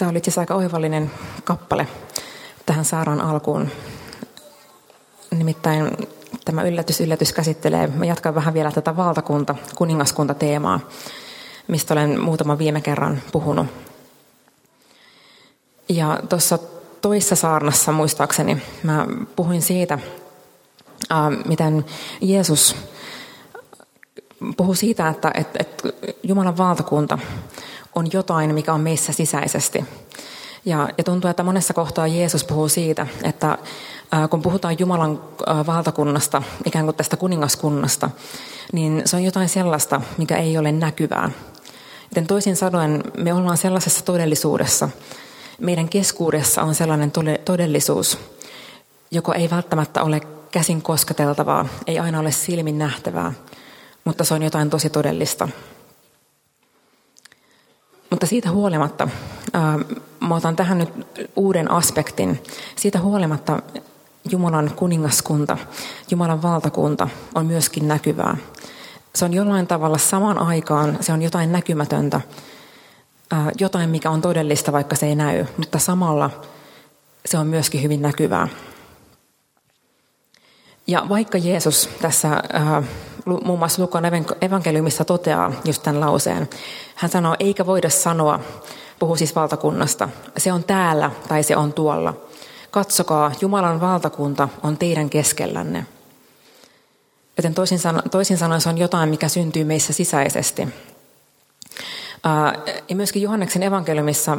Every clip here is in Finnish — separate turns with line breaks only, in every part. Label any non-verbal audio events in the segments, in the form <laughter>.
Tämä oli itse aika oivallinen kappale tähän saaraan alkuun. Nimittäin tämä yllätys, yllätys käsittelee, mä jatkan vähän vielä tätä valtakunta, kuningaskunta-teemaa, mistä olen muutaman viime kerran puhunut. Ja tuossa toissa saarnassa muistaakseni mä puhuin siitä, miten Jeesus puhuu siitä, että, että, että Jumalan valtakunta on jotain, mikä on meissä sisäisesti. Ja, ja tuntuu, että monessa kohtaa Jeesus puhuu siitä, että kun puhutaan Jumalan valtakunnasta, ikään kuin tästä kuningaskunnasta, niin se on jotain sellaista, mikä ei ole näkyvää. Joten toisin sanoen me ollaan sellaisessa todellisuudessa, meidän keskuudessa on sellainen todellisuus, joka ei välttämättä ole käsin kosketeltavaa, ei aina ole silmin nähtävää, mutta se on jotain tosi todellista. Mutta siitä huolimatta, mä otan tähän nyt uuden aspektin, siitä huolimatta Jumalan kuningaskunta, Jumalan valtakunta on myöskin näkyvää. Se on jollain tavalla samaan aikaan, se on jotain näkymätöntä, jotain mikä on todellista, vaikka se ei näy, mutta samalla se on myöskin hyvin näkyvää. Ja vaikka Jeesus tässä muun muassa Lukan evankeliumissa toteaa just tämän lauseen, hän sanoo, eikä voida sanoa, puhuu siis valtakunnasta, se on täällä tai se on tuolla. Katsokaa, Jumalan valtakunta on teidän keskellänne. Joten toisin, sano, toisin sanoen se on jotain, mikä syntyy meissä sisäisesti. Ja myöskin Johanneksen evankeliumissa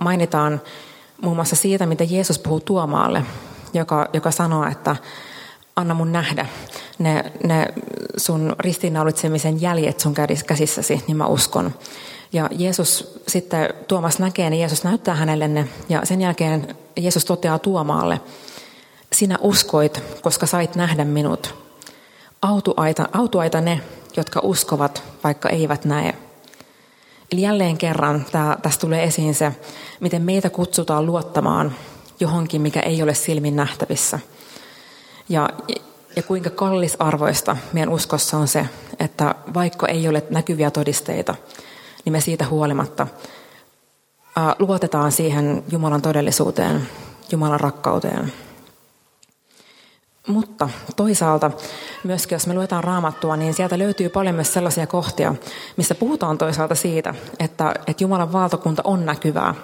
mainitaan muun muassa siitä, miten Jeesus puhuu Tuomaalle, joka, joka sanoo, että anna mun nähdä ne, ne sun ristiinnaulitsemisen jäljet sun käsissäsi, niin mä uskon. Ja Jeesus sitten, Tuomas näkee, niin Jeesus näyttää hänelle ne, ja sen jälkeen Jeesus toteaa Tuomaalle, sinä uskoit, koska sait nähdä minut. Autuaita, autuaita ne, jotka uskovat, vaikka eivät näe. Eli jälleen kerran tämä, tässä tulee esiin se, miten meitä kutsutaan luottamaan johonkin, mikä ei ole silmin nähtävissä. Ja, ja kuinka kallisarvoista meidän uskossa on se, että vaikka ei ole näkyviä todisteita, niin me siitä huolimatta luotetaan siihen Jumalan todellisuuteen, Jumalan rakkauteen. Mutta toisaalta myöskin, jos me luetaan raamattua, niin sieltä löytyy paljon myös sellaisia kohtia, missä puhutaan toisaalta siitä, että, että Jumalan valtakunta on näkyvää.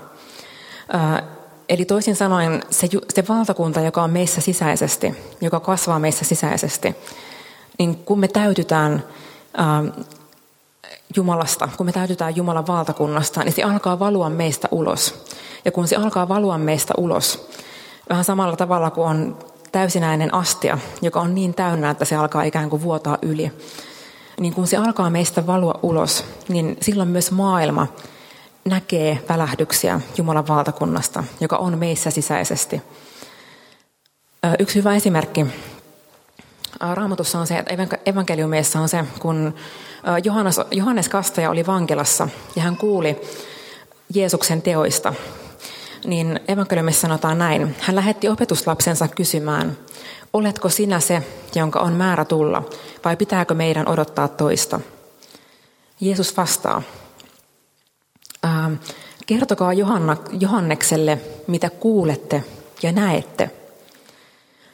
Eli toisin sanoen se, se valtakunta, joka on meissä sisäisesti, joka kasvaa meissä sisäisesti, niin kun me täytytään Jumalasta, kun me täytytään Jumalan valtakunnasta, niin se alkaa valua meistä ulos. Ja kun se alkaa valua meistä ulos, vähän samalla tavalla kuin on täysinäinen astia, joka on niin täynnä, että se alkaa ikään kuin vuotaa yli, niin kun se alkaa meistä valua ulos, niin silloin myös maailma näkee välähdyksiä Jumalan valtakunnasta, joka on meissä sisäisesti. Yksi hyvä esimerkki Raamatussa on se, että evankeliumeissa on se, kun Johannes, Johannes Kastaja oli vankilassa ja hän kuuli Jeesuksen teoista, niin evankeliumissa sanotaan näin. Hän lähetti opetuslapsensa kysymään, oletko sinä se, jonka on määrä tulla, vai pitääkö meidän odottaa toista? Jeesus vastaa, kertokaa Johanna, Johannekselle, mitä kuulette ja näette.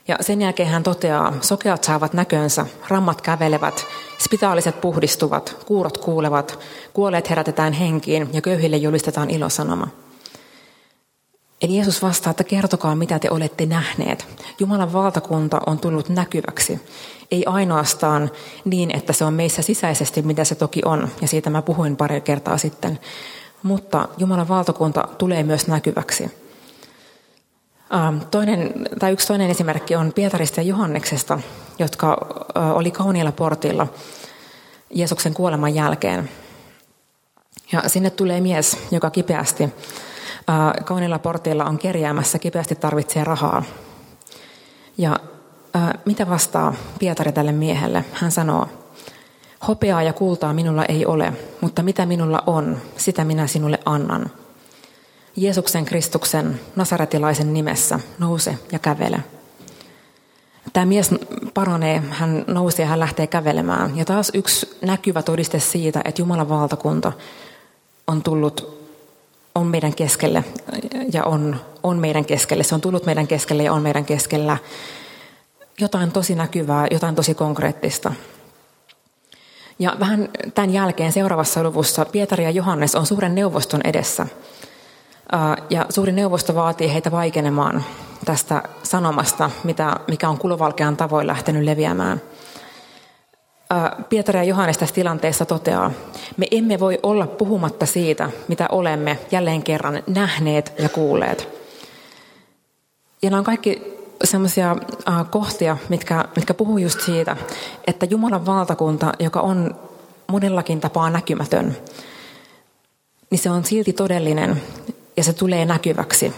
Ja sen jälkeen hän toteaa, sokeat saavat näkönsä, rammat kävelevät, spitaaliset puhdistuvat, kuurot kuulevat, kuolleet herätetään henkiin ja köyhille julistetaan ilosanoma. Eli Jeesus vastaa, että kertokaa mitä te olette nähneet. Jumalan valtakunta on tullut näkyväksi. Ei ainoastaan niin, että se on meissä sisäisesti, mitä se toki on, ja siitä mä puhuin pari kertaa sitten, mutta Jumalan valtakunta tulee myös näkyväksi. Toinen, tai yksi toinen esimerkki on Pietarista ja Johanneksesta, jotka oli kauniilla portilla Jeesuksen kuoleman jälkeen. Ja sinne tulee mies, joka kipeästi kauniilla portilla on kerjäämässä, kipeästi tarvitsee rahaa. Ja mitä vastaa Pietari tälle miehelle? Hän sanoo, hopeaa ja kultaa minulla ei ole, mutta mitä minulla on, sitä minä sinulle annan. Jeesuksen Kristuksen nasaretilaisen nimessä nouse ja kävele. Tämä mies paranee, hän nousee ja hän lähtee kävelemään. Ja taas yksi näkyvä todiste siitä, että Jumalan valtakunta on tullut on meidän keskelle ja on, on meidän keskelle. Se on tullut meidän keskelle ja on meidän keskellä jotain tosi näkyvää, jotain tosi konkreettista. Ja vähän tämän jälkeen seuraavassa luvussa Pietari ja Johannes on suuren neuvoston edessä. Ja suuri neuvosto vaatii heitä vaikenemaan tästä sanomasta, mitä, mikä on kulovalkean tavoin lähtenyt leviämään. Pietari ja Johannes tässä tilanteessa toteaa, me emme voi olla puhumatta siitä, mitä olemme jälleen kerran nähneet ja kuulleet. Ja nämä on kaikki sellaisia kohtia, mitkä, mitkä puhuu just siitä, että Jumalan valtakunta, joka on monellakin tapaa näkymätön, niin se on silti todellinen ja se tulee näkyväksi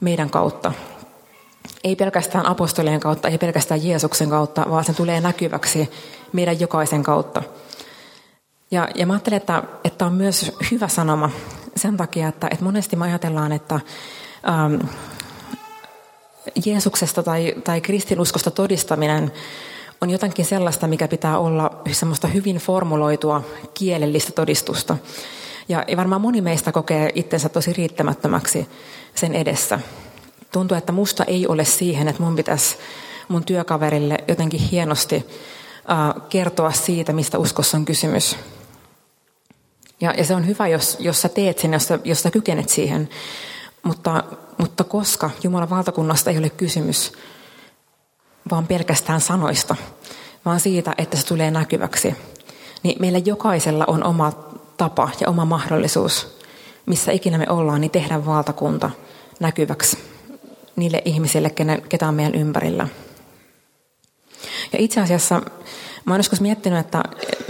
meidän kautta. Ei pelkästään apostolien kautta, ei pelkästään Jeesuksen kautta, vaan se tulee näkyväksi meidän jokaisen kautta. Ja, ja mä ajattelen, että, että on myös hyvä sanoma sen takia, että, että monesti me ajatellaan, että ähm, Jeesuksesta tai, tai kristinuskosta todistaminen on jotakin sellaista, mikä pitää olla semmoista hyvin formuloitua kielellistä todistusta. Ja, varmaan moni meistä kokee itsensä tosi riittämättömäksi sen edessä. Tuntuu, että musta ei ole siihen, että mun pitäisi mun työkaverille jotenkin hienosti kertoa siitä, mistä uskossa on kysymys. Ja, ja se on hyvä, jos, jos sä teet sen, jos sä, jos sä kykenet siihen. Mutta, mutta koska Jumalan valtakunnasta ei ole kysymys, vaan pelkästään sanoista, vaan siitä, että se tulee näkyväksi, niin meillä jokaisella on oma tapa ja oma mahdollisuus, missä ikinä me ollaan, niin tehdä valtakunta näkyväksi niille ihmisille, ketä on meidän ympärillä. Ja itse asiassa Mä oon joskus miettinyt, että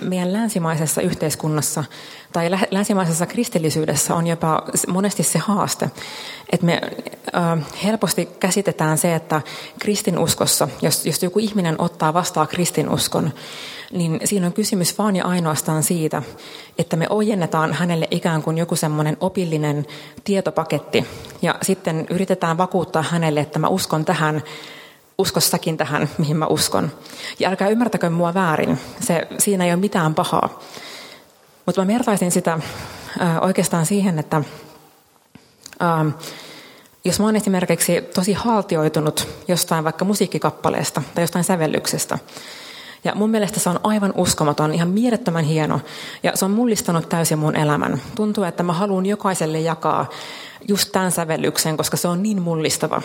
meidän länsimaisessa yhteiskunnassa tai länsimaisessa kristillisyydessä on jopa monesti se haaste, että me helposti käsitetään se, että kristinuskossa, jos, jos joku ihminen ottaa vastaan kristinuskon, niin siinä on kysymys vaan ja ainoastaan siitä, että me ojennetaan hänelle ikään kuin joku semmoinen opillinen tietopaketti ja sitten yritetään vakuuttaa hänelle, että mä uskon tähän uskossakin tähän, mihin mä uskon. Ja älkää ymmärtäkö mua väärin, se, siinä ei ole mitään pahaa. Mutta mä vertaisin sitä ää, oikeastaan siihen, että ää, jos mä oon esimerkiksi tosi haltioitunut jostain vaikka musiikkikappaleesta tai jostain sävellyksestä, ja mun mielestä se on aivan uskomaton, ihan mielettömän hieno. Ja se on mullistanut täysin mun elämän. Tuntuu, että mä haluan jokaiselle jakaa just tämän sävellyksen, koska se on niin mullistava.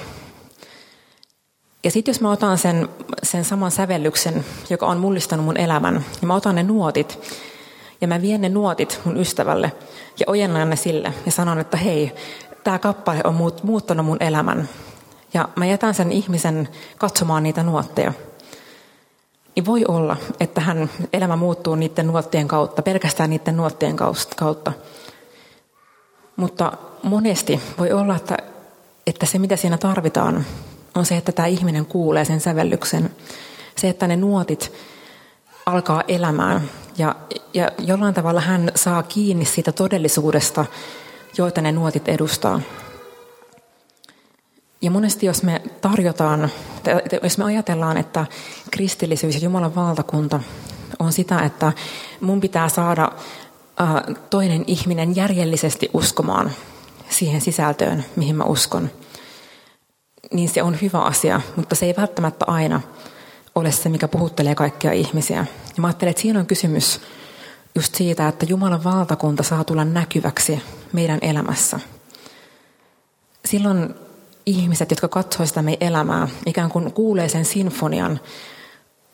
Ja sitten jos mä otan sen, sen saman sävellyksen, joka on mullistanut mun elämän, ja mä otan ne nuotit, ja mä vien ne nuotit mun ystävälle, ja ojennan ne sille, ja sanon, että hei, tämä kappale on muuttanut mun elämän. Ja mä jätän sen ihmisen katsomaan niitä nuotteja. Niin voi olla, että hän elämä muuttuu niiden nuottien kautta, pelkästään niiden nuottien kautta. Mutta monesti voi olla, että, että se mitä siinä tarvitaan, on se, että tämä ihminen kuulee sen sävellyksen. Se, että ne nuotit alkaa elämään ja, ja jollain tavalla hän saa kiinni siitä todellisuudesta, joita ne nuotit edustaa. Ja monesti jos me tarjotaan, jos me ajatellaan, että kristillisyys ja Jumalan valtakunta on sitä, että mun pitää saada toinen ihminen järjellisesti uskomaan siihen sisältöön, mihin mä uskon – niin se on hyvä asia, mutta se ei välttämättä aina ole se, mikä puhuttelee kaikkia ihmisiä. Ja mä ajattelen, että siinä on kysymys just siitä, että Jumalan valtakunta saa tulla näkyväksi meidän elämässä. Silloin ihmiset, jotka katsovat sitä meidän elämää, ikään kuin kuulee sen sinfonian,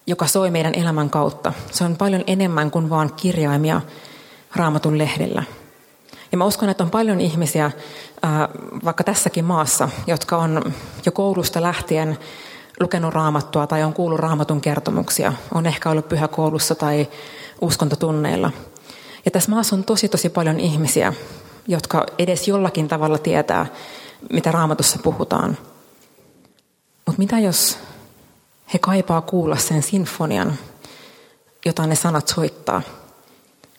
joka soi meidän elämän kautta. Se on paljon enemmän kuin vain kirjaimia raamatun lehdellä. Ja mä uskon, että on paljon ihmisiä, vaikka tässäkin maassa, jotka on jo koulusta lähtien lukenut raamattua tai on kuullut raamatun kertomuksia, on ehkä ollut pyhäkoulussa tai uskontotunneilla. Ja tässä maassa on tosi tosi paljon ihmisiä, jotka edes jollakin tavalla tietää, mitä raamatussa puhutaan. Mutta mitä jos he kaipaa kuulla sen sinfonian, jota ne sanat soittaa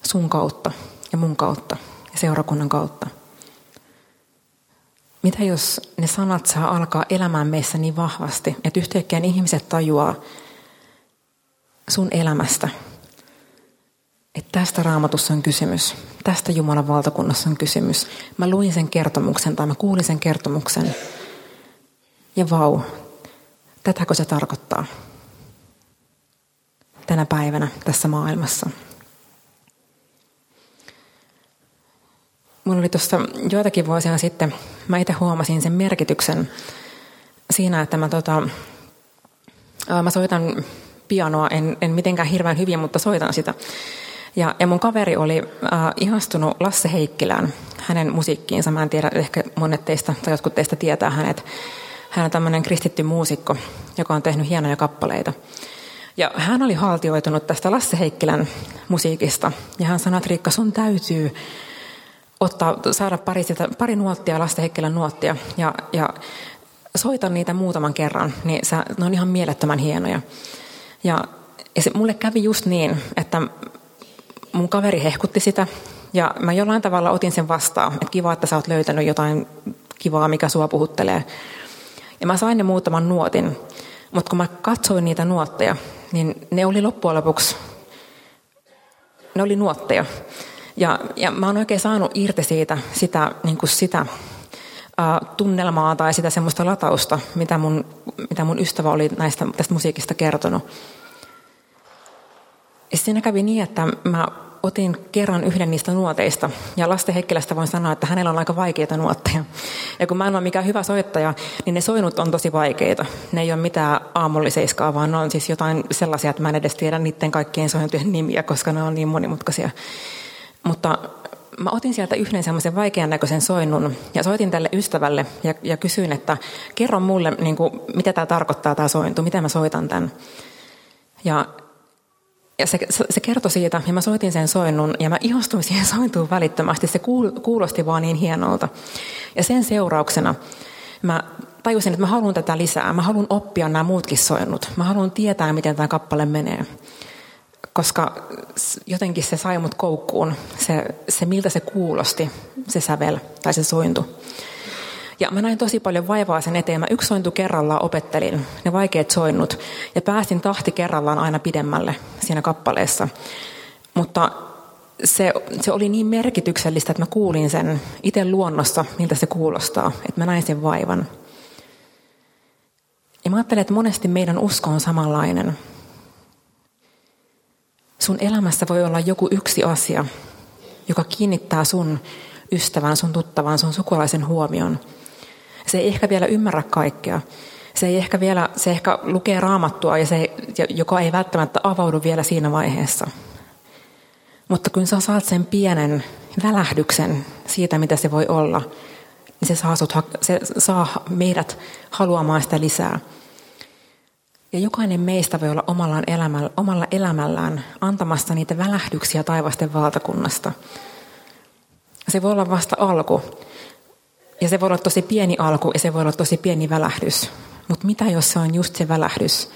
sun kautta ja mun kautta? Ja seurakunnan kautta. Mitä jos ne sanat saa alkaa elämään meissä niin vahvasti, että yhtäkkiä ihmiset tajuaa sun elämästä, että tästä raamatussa on kysymys. Tästä Jumalan valtakunnassa on kysymys. Mä luin sen kertomuksen tai mä kuulin sen kertomuksen. Ja vau, tätäkö se tarkoittaa tänä päivänä tässä maailmassa. Mulla oli tuossa joitakin vuosia sitten, mä itse huomasin sen merkityksen siinä, että mä, tota, mä soitan pianoa, en, en mitenkään hirveän hyvin, mutta soitan sitä. Ja, ja mun kaveri oli äh, ihastunut Lasse Heikkilään, hänen musiikkiinsa. Mä en tiedä, ehkä monet teistä tai jotkut teistä tietää hänet. Hän on tämmöinen kristitty muusikko, joka on tehnyt hienoja kappaleita. Ja hän oli haltioitunut tästä Lasse Heikkilän musiikista. Ja hän sanoi, että Riikka, sun täytyy ottaa, saada pari, sitä, pari nuottia, Lasse Heikkilän nuottia, ja, ja soita niitä muutaman kerran, niin sä, ne on ihan mielettömän hienoja. Ja, ja se, mulle kävi just niin, että mun kaveri hehkutti sitä, ja mä jollain tavalla otin sen vastaan, että kiva, että sä oot löytänyt jotain kivaa, mikä sua puhuttelee. Ja mä sain ne muutaman nuotin, mutta kun mä katsoin niitä nuotteja, niin ne oli loppujen lopuksi, ne oli nuotteja. Ja, ja mä oon oikein saanut irti siitä sitä, niin kuin sitä tunnelmaa tai sitä semmoista latausta, mitä mun, mitä mun ystävä oli näistä, tästä musiikista kertonut. Ja siinä kävi niin, että mä otin kerran yhden niistä nuoteista. Ja Lasten Heikkilästä voin sanoa, että hänellä on aika vaikeita nuotteja. Ja kun mä en ole mikään hyvä soittaja, niin ne soinut on tosi vaikeita. Ne ei ole mitään aamulliseiskaa, vaan ne on siis jotain sellaisia, että mä en edes tiedä niiden kaikkien sointujen nimiä, koska ne on niin monimutkaisia. Mutta mä otin sieltä yhden semmoisen vaikean näköisen soinnun ja soitin tälle ystävälle ja, ja kysyin, että kerro mulle, niin kuin, mitä tämä tarkoittaa tämä sointu, miten mä soitan tämän. Ja, ja se, se kertoi siitä, ja mä soitin sen soinnun, ja mä ihastuin siihen <laughs> sointuun välittömästi. Se kuulosti vaan niin hienolta. Ja sen seurauksena mä tajusin, että mä haluan tätä lisää. Mä haluan oppia nämä muutkin soinnut. Mä haluan tietää, miten tämä kappale menee koska jotenkin se sai mut koukkuun, se, se miltä se kuulosti, se sävel tai se sointu. Ja mä näin tosi paljon vaivaa sen eteen. Mä yksi sointu kerrallaan opettelin ne vaikeat soinnut ja päästin tahti kerrallaan aina pidemmälle siinä kappaleessa. Mutta se, se oli niin merkityksellistä, että mä kuulin sen itse luonnossa, miltä se kuulostaa, että mä näin sen vaivan. Ja mä ajattelen, että monesti meidän usko on samanlainen. Sun elämässä voi olla joku yksi asia, joka kiinnittää sun ystävän, sun tuttavan, sun sukulaisen huomion. Se ei ehkä vielä ymmärrä kaikkea. Se ei ehkä vielä, se ehkä lukee raamattua, ja se, joka ei välttämättä avaudu vielä siinä vaiheessa. Mutta kun sä saat sen pienen välähdyksen siitä, mitä se voi olla, niin se saa, sut, se saa meidät haluamaan sitä lisää. Ja jokainen meistä voi olla omalla, elämällä, omalla elämällään antamassa niitä välähdyksiä taivasten valtakunnasta. Se voi olla vasta alku. Ja se voi olla tosi pieni alku ja se voi olla tosi pieni välähdys. Mutta mitä jos se on just se välähdys,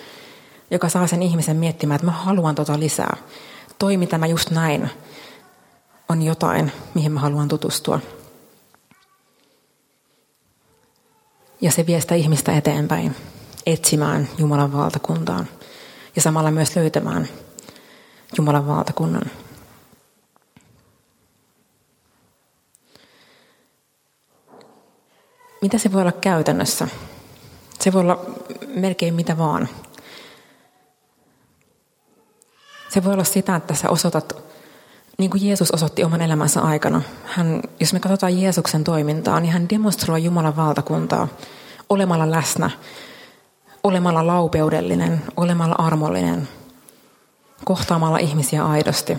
joka saa sen ihmisen miettimään, että mä haluan tota lisää. Toi, mitä mä just näin, on jotain, mihin mä haluan tutustua. Ja se vie sitä ihmistä eteenpäin etsimään Jumalan valtakuntaan ja samalla myös löytämään Jumalan valtakunnan. Mitä se voi olla käytännössä? Se voi olla melkein mitä vaan. Se voi olla sitä, että sä osoitat, niin kuin Jeesus osoitti oman elämänsä aikana. Hän, jos me katsotaan Jeesuksen toimintaa, niin hän demonstroi Jumalan valtakuntaa olemalla läsnä olemalla laupeudellinen, olemalla armollinen, kohtaamalla ihmisiä aidosti.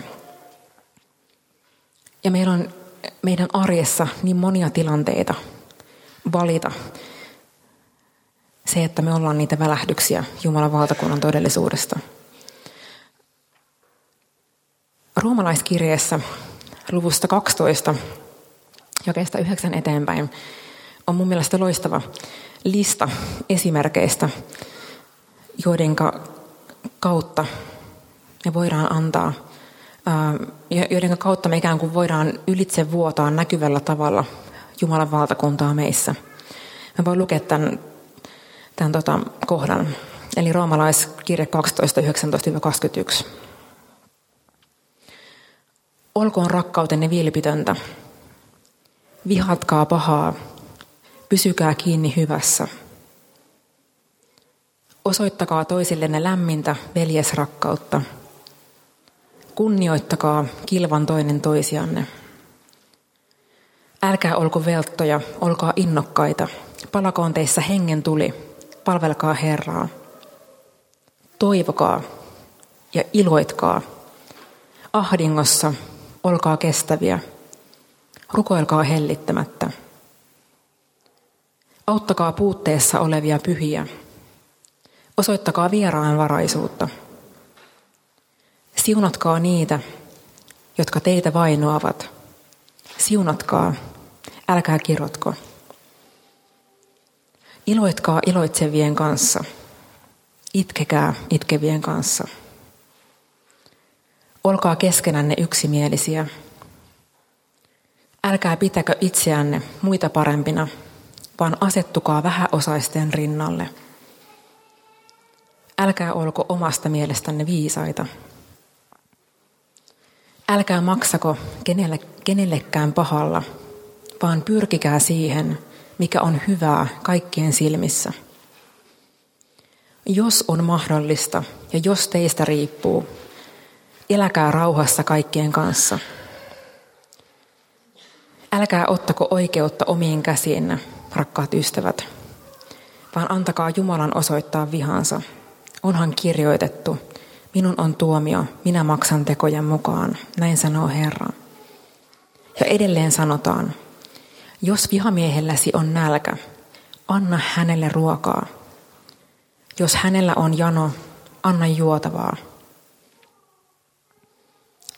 Ja meillä on meidän arjessa niin monia tilanteita valita se, että me ollaan niitä välähdyksiä Jumalan valtakunnan todellisuudesta. Roomalaiskirjeessä luvusta 12, jakeesta 9 eteenpäin, on mun mielestä loistava lista esimerkkeistä, joiden kautta me voidaan antaa, joiden kautta me ikään kuin voidaan ylitse vuotaa näkyvällä tavalla Jumalan valtakuntaa meissä. Mä voin lukea tämän, tämän tota, kohdan, eli roomalaiskirje 12, 19-21. Olkoon rakkautenne vilpitöntä. Vihatkaa pahaa. Pysykää kiinni hyvässä. Osoittakaa toisillenne lämmintä veljesrakkautta. Kunnioittakaa kilvan toinen toisianne. Älkää olko velttoja, olkaa innokkaita. Palakoon teissä hengen tuli, palvelkaa Herraa. Toivokaa ja iloitkaa. Ahdingossa olkaa kestäviä. Rukoilkaa hellittämättä. Auttakaa puutteessa olevia pyhiä. Osoittakaa vieraanvaraisuutta. Siunatkaa niitä, jotka teitä vainoavat. Siunatkaa, älkää kirotko. Iloitkaa iloitsevien kanssa. Itkekää itkevien kanssa. Olkaa keskenänne yksimielisiä. Älkää pitäkö itseänne muita parempina, vaan asettukaa vähäosaisten rinnalle. Älkää olko omasta mielestänne viisaita. Älkää maksako kenelle, kenellekään pahalla, vaan pyrkikää siihen, mikä on hyvää kaikkien silmissä. Jos on mahdollista ja jos teistä riippuu, eläkää rauhassa kaikkien kanssa. Älkää ottako oikeutta omiin käsiinne, rakkaat ystävät, vaan antakaa Jumalan osoittaa vihansa. Onhan kirjoitettu, minun on tuomio, minä maksan tekojen mukaan, näin sanoo Herra. Ja edelleen sanotaan, jos vihamiehelläsi on nälkä, anna hänelle ruokaa. Jos hänellä on jano, anna juotavaa.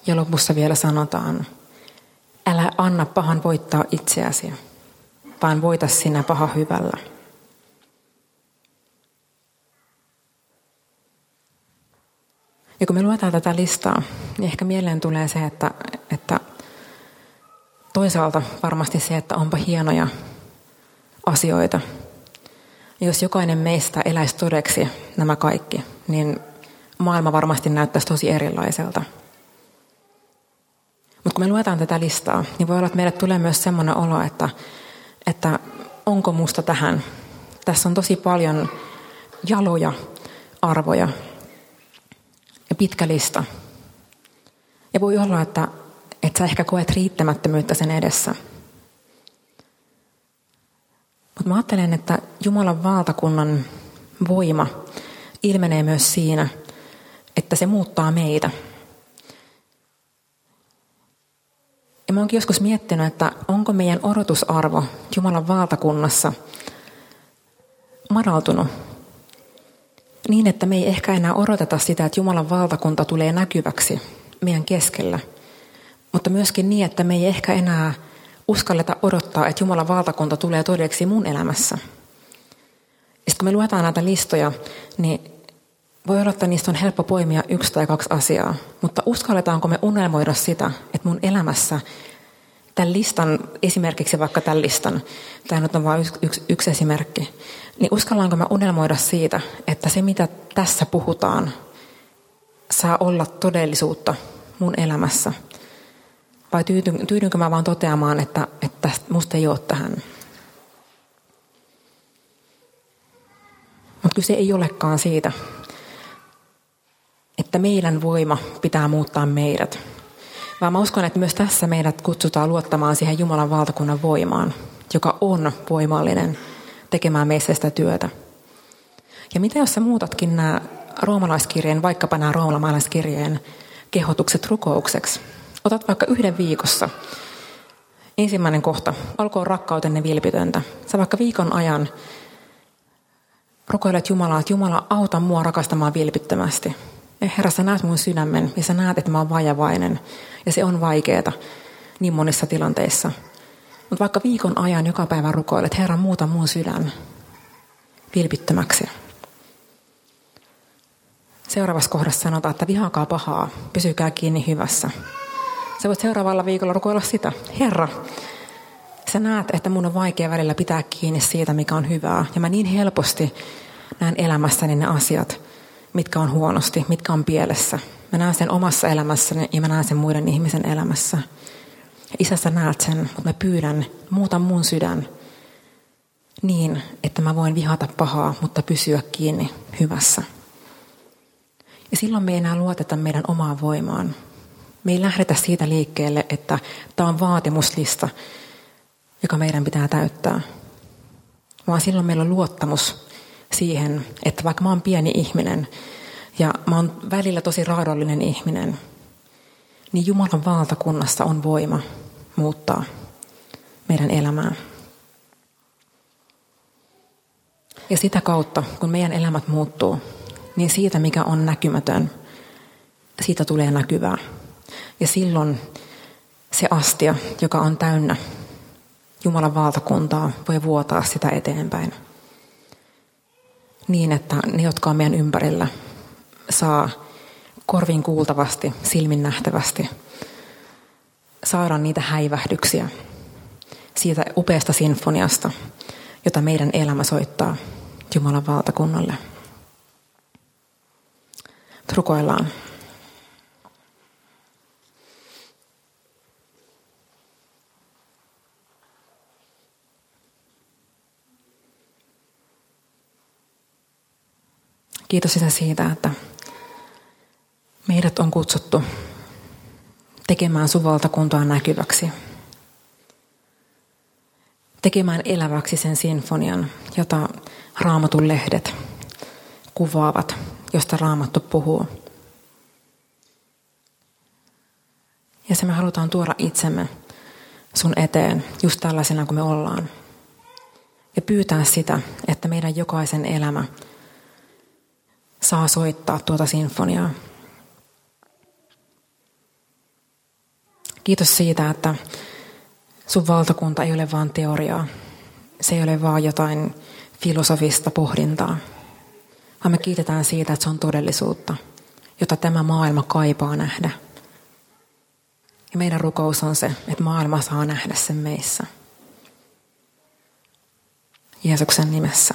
Ja lopussa vielä sanotaan, älä anna pahan voittaa itseäsi, vaan voita sinä paha hyvällä. Ja kun me luetaan tätä listaa, niin ehkä mieleen tulee se, että, että toisaalta varmasti se, että onpa hienoja asioita. Jos jokainen meistä eläisi todeksi nämä kaikki, niin maailma varmasti näyttäisi tosi erilaiselta. Mutta kun me luetaan tätä listaa, niin voi olla, että meille tulee myös semmoinen olo, että, että onko musta tähän. Tässä on tosi paljon jaloja arvoja ja pitkä lista. Ja voi olla, että, että sä ehkä koet riittämättömyyttä sen edessä. Mutta mä ajattelen, että Jumalan valtakunnan voima ilmenee myös siinä, että se muuttaa meitä – Mä oonkin joskus miettinyt, että onko meidän odotusarvo Jumalan valtakunnassa madaltunut niin, että me ei ehkä enää odoteta sitä, että Jumalan valtakunta tulee näkyväksi meidän keskellä. Mutta myöskin niin, että me ei ehkä enää uskalleta odottaa, että Jumalan valtakunta tulee todeksi mun elämässä. Sitten kun me luetaan näitä listoja, niin voi olla, että niistä on helppo poimia yksi tai kaksi asiaa, mutta uskalletaanko me unelmoida sitä, että mun elämässä tämän listan, esimerkiksi vaikka tämän listan, tämä nyt on vain yksi, yksi, yksi esimerkki, niin uskallanko mä unelmoida siitä, että se mitä tässä puhutaan saa olla todellisuutta mun elämässä? Vai tyydynkö mä vaan toteamaan, että, että musta ei ole tähän? Mutta kyse ei olekaan siitä, että meidän voima pitää muuttaa meidät. Vaan mä uskon, että myös tässä meidät kutsutaan luottamaan siihen Jumalan valtakunnan voimaan, joka on voimallinen tekemään meissä sitä työtä. Ja mitä jos sä muutatkin nämä roomalaiskirjeen, vaikkapa nämä roomalaiskirjeen kehotukset rukoukseksi? Otat vaikka yhden viikossa. Ensimmäinen kohta, alkoon rakkautenne vilpitöntä. Sä vaikka viikon ajan rukoilet Jumalaa, että Jumala auta mua rakastamaan vilpittömästi. Herra, sä näet mun sydämen ja sä näet, että mä oon vajavainen. Ja se on vaikeeta niin monissa tilanteissa. Mutta vaikka viikon ajan joka päivä rukoilet, Herra, muuta mun sydän vilpittömäksi. Seuraavassa kohdassa sanotaan, että vihakaa pahaa, pysykää kiinni hyvässä. Sä voit seuraavalla viikolla rukoilla sitä. Herra, sä näet, että mun on vaikea välillä pitää kiinni siitä, mikä on hyvää. Ja mä niin helposti näen elämässäni ne asiat, mitkä on huonosti, mitkä on pielessä. Mä näen sen omassa elämässäni ja mä näen sen muiden ihmisen elämässä. Ja isä, sä näet sen, mutta mä pyydän, muuta mun sydän niin, että mä voin vihata pahaa, mutta pysyä kiinni hyvässä. Ja silloin me ei enää luoteta meidän omaan voimaan. Me ei lähdetä siitä liikkeelle, että tämä on vaatimuslista, joka meidän pitää täyttää. Vaan silloin meillä on luottamus siihen, että vaikka mä oon pieni ihminen ja mä oon välillä tosi raadollinen ihminen, niin Jumalan valtakunnassa on voima muuttaa meidän elämää. Ja sitä kautta, kun meidän elämät muuttuu, niin siitä, mikä on näkymätön, siitä tulee näkyvää. Ja silloin se astia, joka on täynnä Jumalan valtakuntaa, voi vuotaa sitä eteenpäin. Niin, että ne, jotka on meidän ympärillä, saa korviin kuultavasti, silmin nähtävästi, saada niitä häivähdyksiä siitä upeasta sinfoniasta, jota meidän elämä soittaa Jumalan valtakunnalle. Rukoillaan. Kiitos Isä siitä, että meidät on kutsuttu tekemään sun valtakuntaa näkyväksi. Tekemään eläväksi sen sinfonian, jota raamatun lehdet kuvaavat, josta raamattu puhuu. Ja se me halutaan tuoda itsemme sun eteen just tällaisena kuin me ollaan. Ja pyytää sitä, että meidän jokaisen elämä saa soittaa tuota sinfoniaa. Kiitos siitä, että sun valtakunta ei ole vain teoriaa. Se ei ole vain jotain filosofista pohdintaa, vaan me kiitetään siitä, että se on todellisuutta, jota tämä maailma kaipaa nähdä. Ja meidän rukous on se, että maailma saa nähdä sen meissä. Jeesuksen nimessä.